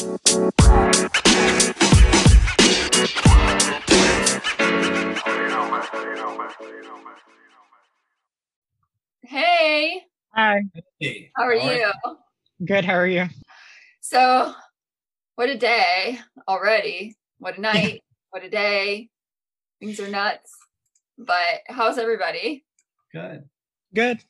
Hey, Hi. Hey, how are how are you? Good. How are you? So, what a day already. What a night. What a day. Things are nuts. But how's everybody? Good. Good.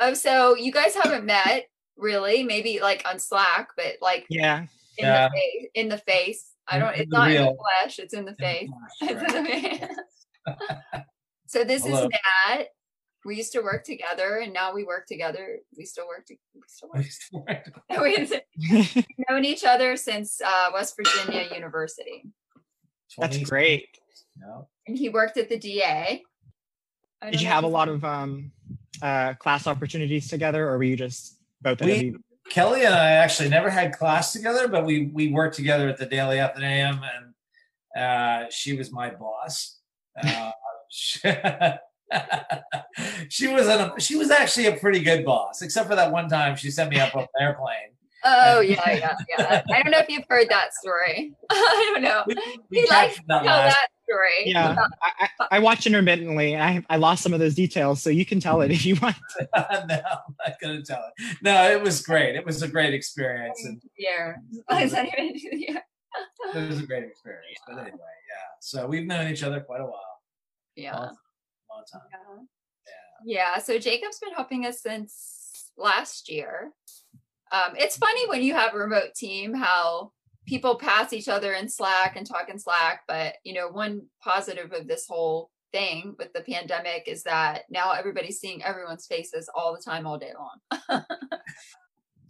Um, so you guys haven't met really, maybe like on Slack, but like Yeah. in Yeah. the face. In the face. I don't. in It's the not in the flesh. It's in the face. It's Right. in the face. so this Hello. is Matt. We used to work together, and now we work together. We still work. To, we still work. We've known each other since uh, West Virginia University, That's great. Yeah. and he worked at the DA. Did you have a lot of um, uh, class opportunities together, or were you just both? at We- WV? Kelly and I actually never had class together, but we we worked together at the Daily Athenaeum, and uh, she was my boss. Uh, she, she was an, she was actually a pretty good boss, except for that one time she sent me up on an airplane. Oh yeah, yeah, yeah. I don't know if you've heard that story. I don't know. We, we He likes to that tell last. that story. Yeah, I, I, I watch intermittently. I I lost some of those details, so you can tell it if you want. no, I'm not gonna tell it. No, it was great. It was a great experience, and Yeah. Is that even- yeah. it was a great experience. But anyway, yeah. So we've known each other quite a while, Yeah. long, long time. Yeah. Yeah. So Jacob's been helping us since last year. Um, it's funny when you have a remote team how people pass each other in Slack and talk in Slack. But you know, one positive of this whole thing with the pandemic is that now everybody's seeing everyone's faces all the time, all day long.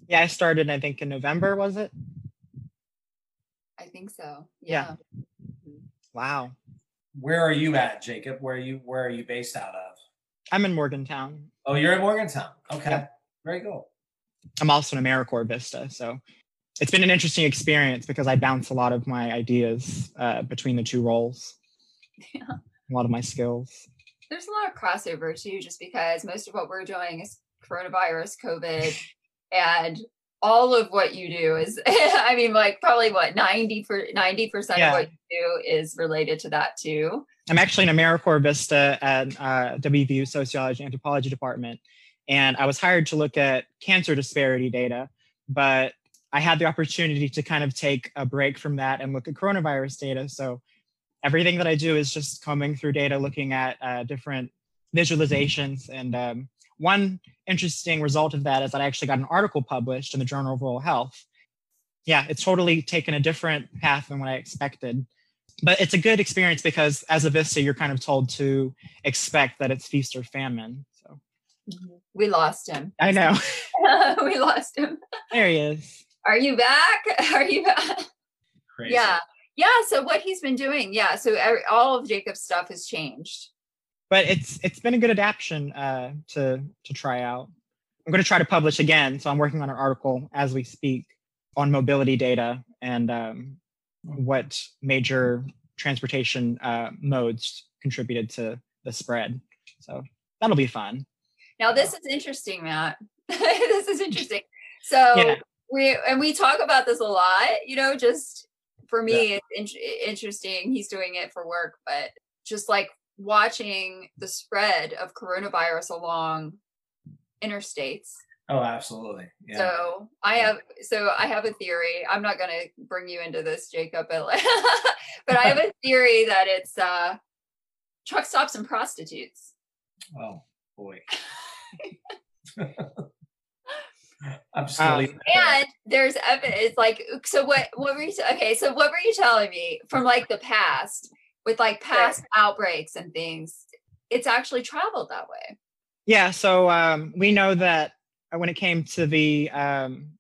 Yeah, I started. I think in November was it? I think so. Yeah. Yeah. Wow. Where are you at, Jacob? Where are you where are you based out of? I'm in Morgantown. Oh, you're in Morgantown. Okay. Yeah. Very cool. I'm also in AmeriCorps Vista, so it's been an interesting experience because I bounce a lot of my ideas uh, between the two roles. Yeah. A lot of my skills. There's a lot of crossover too, just because most of what we're doing is coronavirus, COVID, and all of what you do is, I mean, like probably what 90 for 90% Yeah. of what you do is related to that too. I'm actually in AmeriCorps Vista at uh, WVU Sociology and Anthropology Department, and I was hired to look at cancer disparity data, but I had the opportunity to kind of take a break from that and look at coronavirus data. So everything that I do is just combing through data, looking at uh, different visualizations. And um, one interesting result of that is that I actually got an article published in the Journal of Rural Health. Yeah, it's totally taken a different path than what I expected but it's a good experience because as a vista you're kind of told to expect that it's feast or famine so We lost him. i know we lost him. there he is Are you back? Are you back? Crazy. Yeah. Yeah. So what he's been doing. Yeah. So all of Jacob's stuff has changed. but it's it's been a good adaptation uh, to to try out i'm going to try to publish again so i'm working on an article as we speak on mobility data and um, what major transportation uh, modes contributed to the spread so that'll be fun Now this is interesting, Matt. this is interesting. So Yeah. We and we talk about this a lot. You know, just for me, it's in- interesting. He's doing it for work, but just like watching the spread of coronavirus along interstates. Oh, absolutely. Yeah. So I Yeah. have so I have a theory. I'm not going to bring you into this, Jacob, but, but I have a theory that it's uh, truck stops and prostitutes. oh boy. Gonna Um, leave it there. and there's evidence like so what what were you okay so what were you telling me from like the past with like past outbreaks and things it's actually traveled that way Yeah, so um, we know that when it came to the um,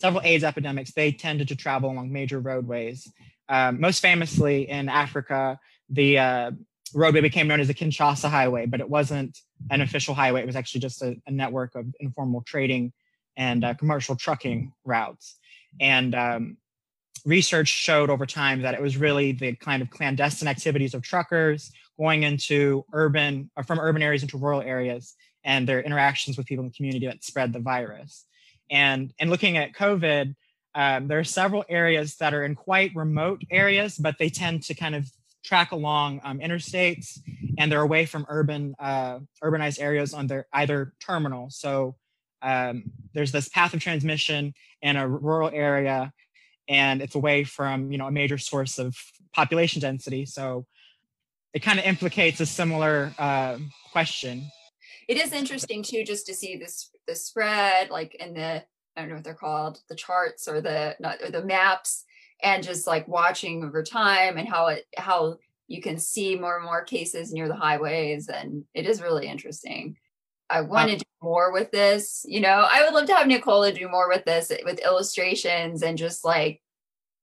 several AIDS epidemics, they tended to travel along major roadways. Um, most famously in Africa, the uh, roadway became known as the Kinshasa Highway, but it wasn't an official highway. It was actually just a, a network of informal trading and uh, commercial trucking routes. And um, research showed over time that it was really the kind of clandestine activities of truckers going into urban or from urban areas into rural areas and their interactions with people in the community that spread the virus. And and looking at COVID, um, there are several areas that are in quite remote areas, but they tend to kind of track along um, interstates and they're away from urban uh, urbanized areas on their either terminal. So um, there's this path of transmission in a rural area and it's away from you know a major source of population density. So it kind of implicates a similar uh, question. It is interesting too, just to see this the spread, like in the I don't know what they're called, the charts or the not or the maps, and just like watching over time and how it how you can see more and more cases near the highways, and it is really interesting. I want to do more with this. You know, I would love to have Nicola do more with this, with illustrations and just like,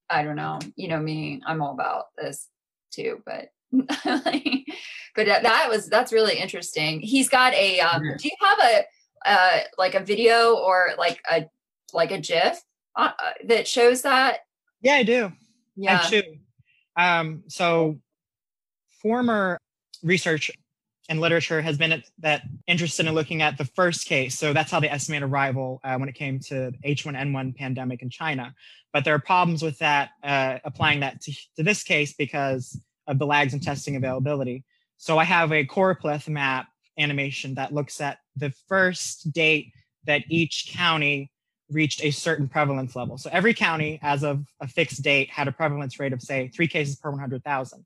I don't know, you know me, I'm all about this too, but but that was that's really interesting. He's got a um, do you have a uh like a video or like a like a GIF uh, uh, that shows that? Yeah, I do. Yeah. I do. Um, so former research and literature has been that interested in looking at the first case. So that's how they estimate arrival uh, when it came to H1N1 pandemic in China. But there are problems with that, uh, applying that to, to, this case because of the lags in testing availability. So I have a choropleth map animation that looks at the first date that each county reached a certain prevalence level. So every county, as of a fixed date, had a prevalence rate of, say, three cases per 100,000.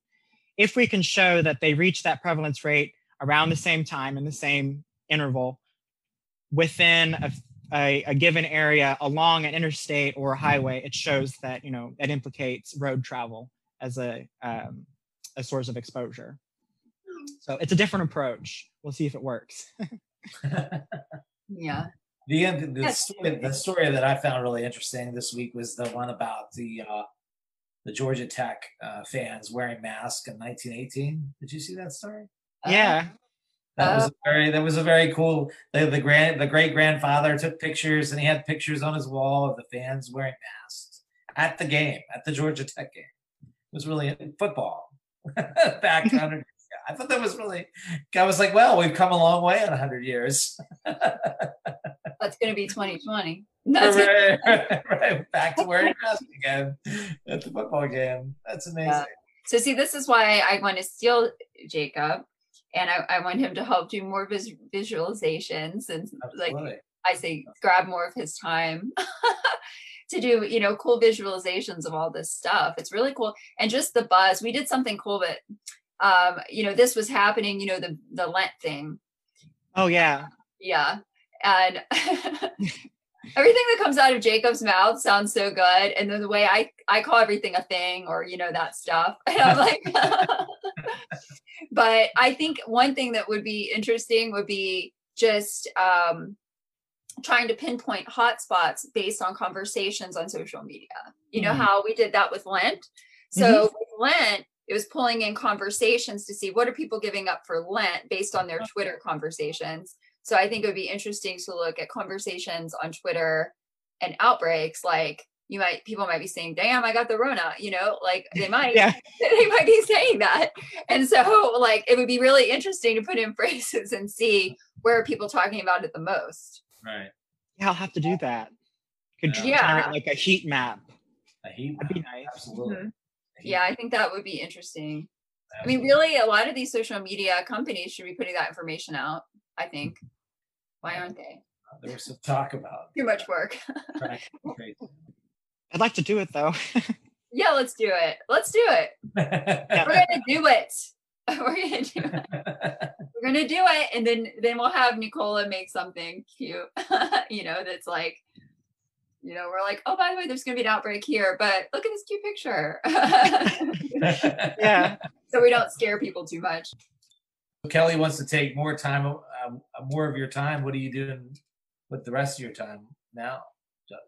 If we can show that they reached that prevalence rate around the same time in the same interval within a, a, a, given area along an interstate or a highway, it shows that, you know, that implicates road travel as a, um, a source of exposure. So it's a different approach. We'll see if it works. yeah. The, the, story, the story that I found really interesting this week was the one about the uh, the Georgia Tech uh, fans wearing masks in 1918. Did you see that story? Uh-huh. Yeah. That was oh. very that was a very cool the, the grand the great grandfather took pictures and he had pictures on his wall of the fans wearing masks at the game, at the Georgia Tech game. It was really football back 100 I thought that was really, I was like, well, we've come a long way in 100 years. That's going to be 2020. That's right, right, right, Back to wearing mask again at the football game. That's amazing. Yeah. So, see, this is why I want to steal Jacob and I, I want him to help do more vis- visualizations and Absolutely. like I say, grab more of his time. to do you know cool visualizations of all this stuff it's really cool and just the buzz we did something cool but um you know this was happening you know the the lent thing oh yeah yeah and everything that comes out of jacob's mouth sounds so good and then the way i i call everything a thing or you know that stuff and i'm like but I think one thing that would be interesting would be just um, trying to pinpoint hotspots based on conversations on social media. You know mm-hmm. how we did that with Lent. So mm-hmm. with Lent, it was pulling in conversations to see what are people giving up for Lent based on their Twitter conversations. So I think it would be interesting to look at conversations on Twitter and outbreaks like you might people might be saying damn i got the rona you know like they might yeah. they might be saying that. And so like it would be really interesting to put in phrases and see where are people talking about it the most. Right. Yeah i'll have to do that. Could yeah. like a heat map? A heat map. that'd be nice. absolutely. Mm-hmm. yeah i think that would be interesting. Absolutely. i mean really a lot of these social media companies should be putting that information out i think why aren't they uh, there was some talk about too much work I'd like to do it though. yeah, let's do it. Let's do it. yeah. We're gonna do it. We're gonna do it. We're gonna do it, and then then we'll have Nicola make something cute. you know, that's like, you know, we're like, oh, by the way, there's gonna be an outbreak here, but look at this cute picture. yeah. So we don't scare people too much. Kelly wants to take more time, uh, more of your time. What are you doing with the rest of your time now,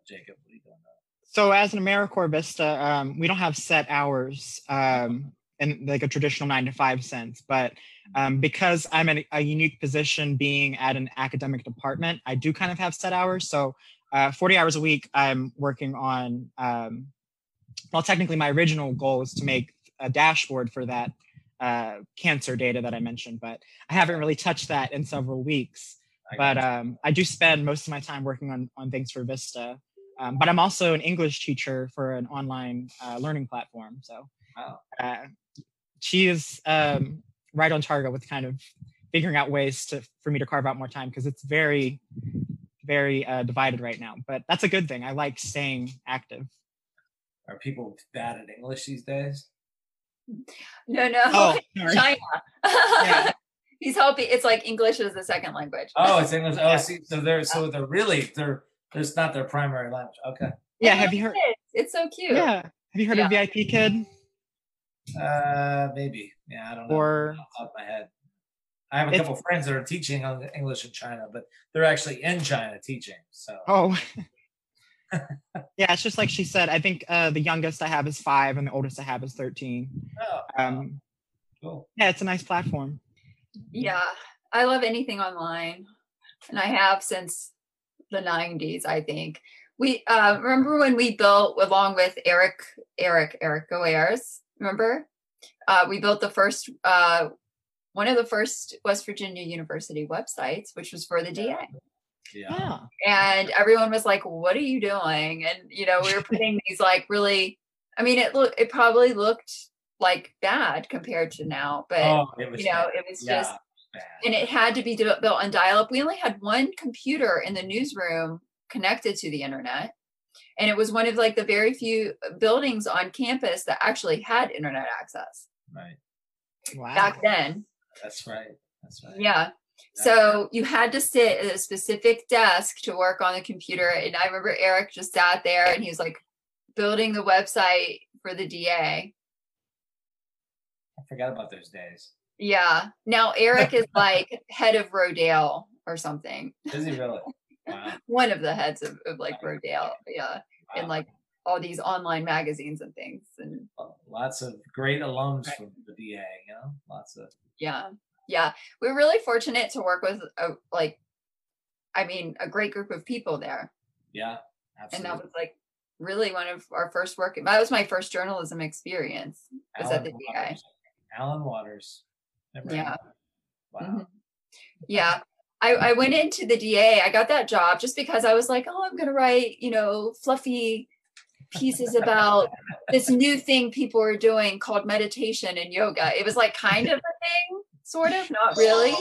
Jacob? What are you doing now? So as an AmeriCorps Vista, um, we don't have set hours um, in like a traditional nine to five sense, but um, because I'm in a unique position being at an academic department, I do kind of have set hours. So uh, 40 hours a week, I'm working on, um, well, technically my original goal is to make a dashboard for that uh, cancer data that I mentioned, but I haven't really touched that in several weeks. but um, I do spend most of my time working on, on things for Vista Um, but I'm also an English teacher for an online uh, learning platform. So Wow. uh, she is um, right on target with kind of figuring out ways to for me to carve out more time because it's very, very uh, divided right now. But that's a good thing. I like staying active. Are people bad at English these days? No, no, Oh, sorry. China. Yeah. He's helping. It's like English is the second language. Oh, it's English. Oh, Yeah. see, so they're so they're really they're there's not their primary language. Okay. Yeah, have you heard? It's so cute. Yeah, have you heard of VIP Kid? Uh, maybe. Yeah, I don't know. Or- off the my head. I have a couple friends that are teaching on English in China, but they're actually in China teaching. So Oh. yeah, it's just like she said. I think uh, the youngest I have is five, and the oldest I have is thirteen. oh, Um, cool. yeah, it's a nice platform. Yeah, I love anything online, and I have since the '90s. I think we uh, remember when we built along with Eric, Eric, Eric Goers. Remember, uh, we built the first uh, one of the first West Virginia University websites, which was for the DA. Yeah. Yeah. and everyone was like what are you doing and you know we were putting these like really i mean it look it probably looked like bad compared to now but Oh, it was you know bad. it was Yeah, just bad. and it had to be built on dial-up we only had one computer in the newsroom connected to the internet and it was one of like the very few buildings on campus that actually had internet access right. Wow. back then That's right. That's right. yeah. So you had to sit at a specific desk to work on the computer. And I remember Eric just sat there and he was like building the website for the DA. I forgot about those days. Yeah. Now Eric is like head of Rodale or something. Is he really? Wow. One of the heads of, of like Rodale. Yeah. And like all these online magazines and things. And lots of great alums from the DA. You know, lots of yeah. Yeah. We're really fortunate to work with a like I mean, a great group of people there. yeah. and that was like really one of our first work that was my first journalism experience was at the DA. Alan Waters. Remember Yeah. Wow. Mhm. yeah I, I went into the da i got that job just because i was like oh i'm gonna write you know fluffy pieces about this new thing people are doing called meditation and yoga it was like kind of a thing sort of not really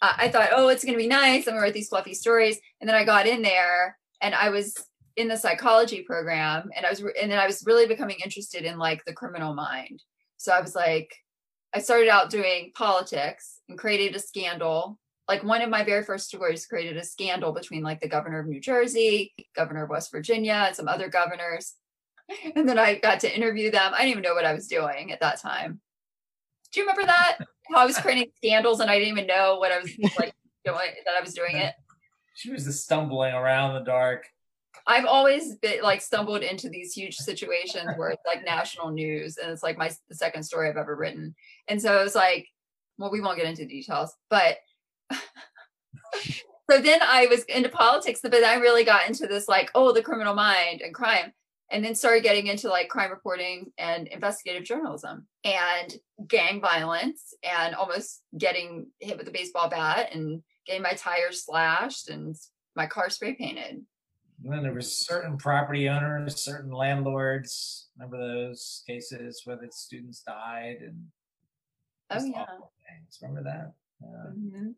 I I thought, oh, it's going to be nice. I'm going to write these fluffy stories. And then I got in there and I was in the psychology program and I was, re- and then I was really becoming interested in like the criminal mind. So I was like, I started out doing politics and created a scandal. Like one of my very first stories created a scandal between like the governor of New Jersey, governor of West Virginia, and some other governors. And then I got to interview them. I didn't even know what I was doing at that time. Do you remember that? How I was creating scandals and I didn't even know what I was like doing that I was doing it. She was just stumbling around in the dark. I've always been like stumbled into these huge situations where it's like national news and it's like my the second story I've ever written. And so it was like, well, we won't get into details, but so then I was into politics, but then I really got into this like, oh, the criminal mind and crime. And then started getting into like crime reporting and investigative journalism and gang violence and almost getting hit with a baseball bat and getting my tires slashed and my car spray painted. And then there were certain property owners, certain landlords. Remember those cases where the students died and Oh yeah. things. Remember that? Mhm.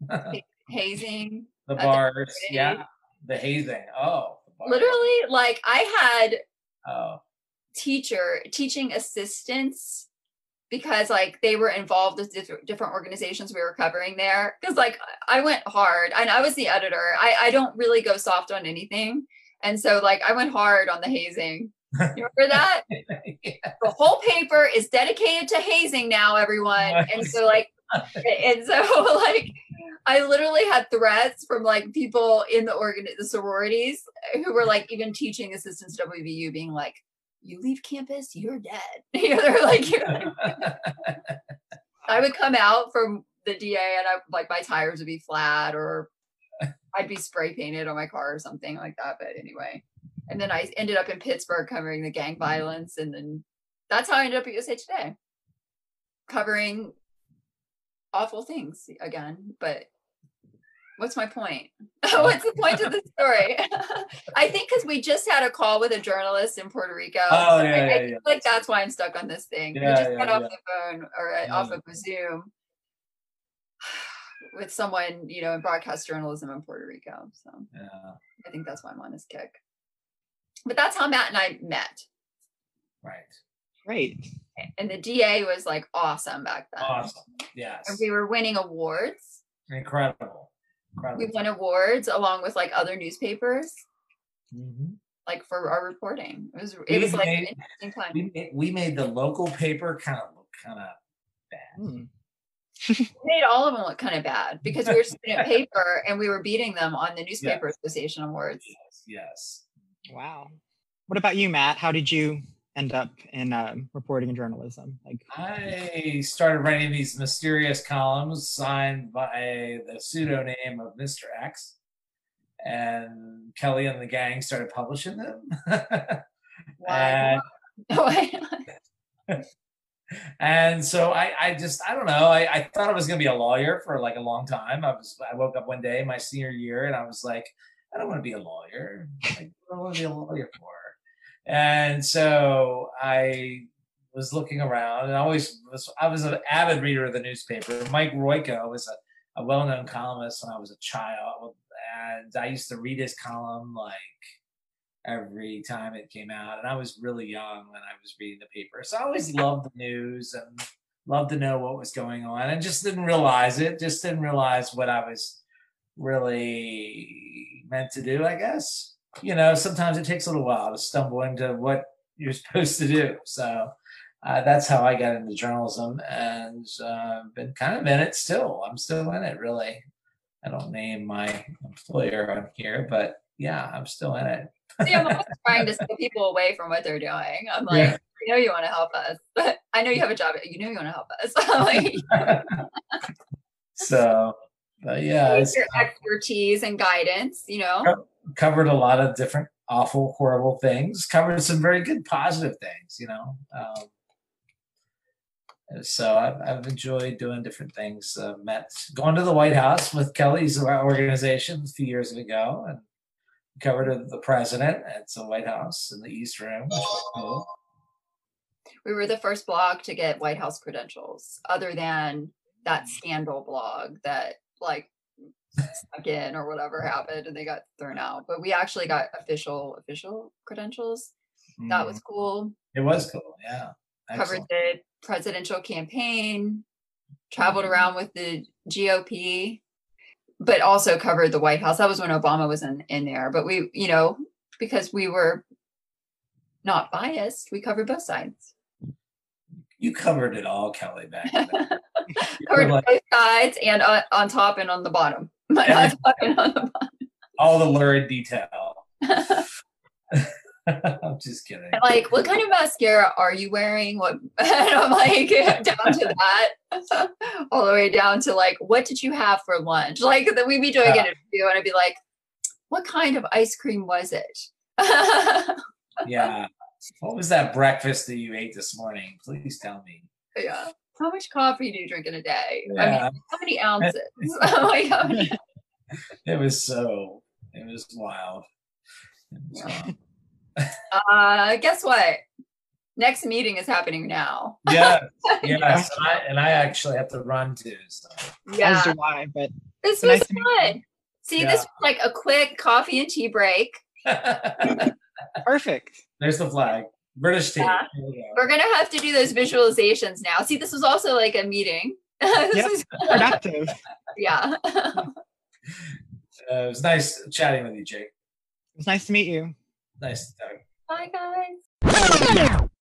Hazing. the bars, yeah. The hazing. Oh, Literally, like I had Oh, teacher teaching assistants because like they were involved with different organizations we were covering there. Because like i went hard. And i was the editor. I, I don't really go soft on anything. And so like i went hard on the hazing. You remember that? The whole paper is dedicated to hazing now everyone. And so like and so like i literally had threats from like people in the organ the sororities who were like even teaching assistants wvu being like you leave campus you're dead. You know they're like you're i would come out from the da and i like my tires would be flat or i'd be spray painted on my car or something like that but anyway. And then i ended up in pittsburgh covering the gang violence and then that's how i ended up at usa today. Covering awful things again but What's my point? What's the point of the story? I think because we just had a call with a journalist in Puerto Rico. Oh, so yeah, I, I feel yeah. like that's why I'm stuck on this thing. we Yeah, just yeah, got off yeah. the phone or uh, Yeah. off of a Zoom with someone, you know, in broadcast journalism in Puerto Rico. So Yeah. I think that's why I'm on this kick. But that's how Matt and I met. Right. Great. And the DA was like awesome back then. Awesome. Yes. And we were winning awards. Incredible. Incredible. We won awards along with like other newspapers, Mhm. like for our reporting. It was it We was like an interesting time. We made, we made the local paper kind of look kind of bad. We made all of them look kind of bad because we were student paper and we were beating them on the newspaper association awards. Yes. Yes. Wow. What about you, Matt? How did you end up in um, reporting and journalism? Like, I started writing these mysterious columns signed by the pseudonym of Mr. X. And Kelly and the gang started publishing them. and, and so I, I just I don't know. I, I thought I was gonna be a lawyer for like a long time. I was I woke up one day my senior year and I was like, I don't want to be a lawyer. Like, what do I want to be a lawyer for? And so I was looking around and I always was I was an avid reader of the newspaper. Mike Royko was a, a well-known columnist when I was a child. And I used to read his column like every time it came out. And I was really young when I was reading the paper. So I always loved the news and loved to know what was going on and just didn't realize it. Just didn't realize what I was really meant to do, I guess. You know, sometimes it takes a little while to stumble into what you're supposed to do. So uh, that's how I got into journalism and uh, been kind of in it still. I'm still in it, really. I don't name my employer on here, but yeah, I'm still in it. See, I'm always trying to steer people away from what they're doing. I'm like, Yeah. I know you want to help us, but I know you have a job. You know you want to help us. Like, so, but yeah, it's your expertise and guidance, you know. Yep. Covered a lot of different awful, horrible things. Covered some very good, positive things. You know. Um, so I've, I've enjoyed doing different things. Uh, met going to the White House with Kelly's organization a few years ago, and covered the president at the White House in the East Room, cool. We were the first blog to get White House credentials, other than that scandal blog that like stuck in or whatever happened and they got thrown out. But we actually got official official credentials. That was cool. Mm, it was cool. Yeah, Covered the presidential campaign, traveled Mhm. around with the GOP, but also covered the White House. That was when Obama was in, in there. But we, you know, because we were not biased, we covered both sides. You covered it all, Kelly. Back then. You were covered like both sides and on, on top and on the bottom. On top and on the all the lurid detail. I'm just kidding. bottom. Like, what kind of mascara are you wearing? What? And I'm like down to that, all the way down to like, what did you have for lunch? Like, that we'd be doing an interview, and I'd be like, what kind of ice cream was it? yeah. What was that breakfast that you ate this morning? Please tell me. yeah. How much coffee do you drink in a day? I mean, how many ounces? I'm like, how many- It was so. It was wild. It was wild. uh, guess what? Next meeting is happening now. Yeah. Yes. And I, and I actually have to run too. So. Yeah. as do I, but This was to meet you. fun. See, Yeah. this was like a quick coffee and tea break. perfect. There's the flag. British team. Yeah. Here we go. We're gonna have to do those visualizations now. See, this was also like a meeting. Yep. is, Productive. yeah. Uh, it was nice chatting with you, Jake. It was nice to meet you. Nice to talk. Bye, guys.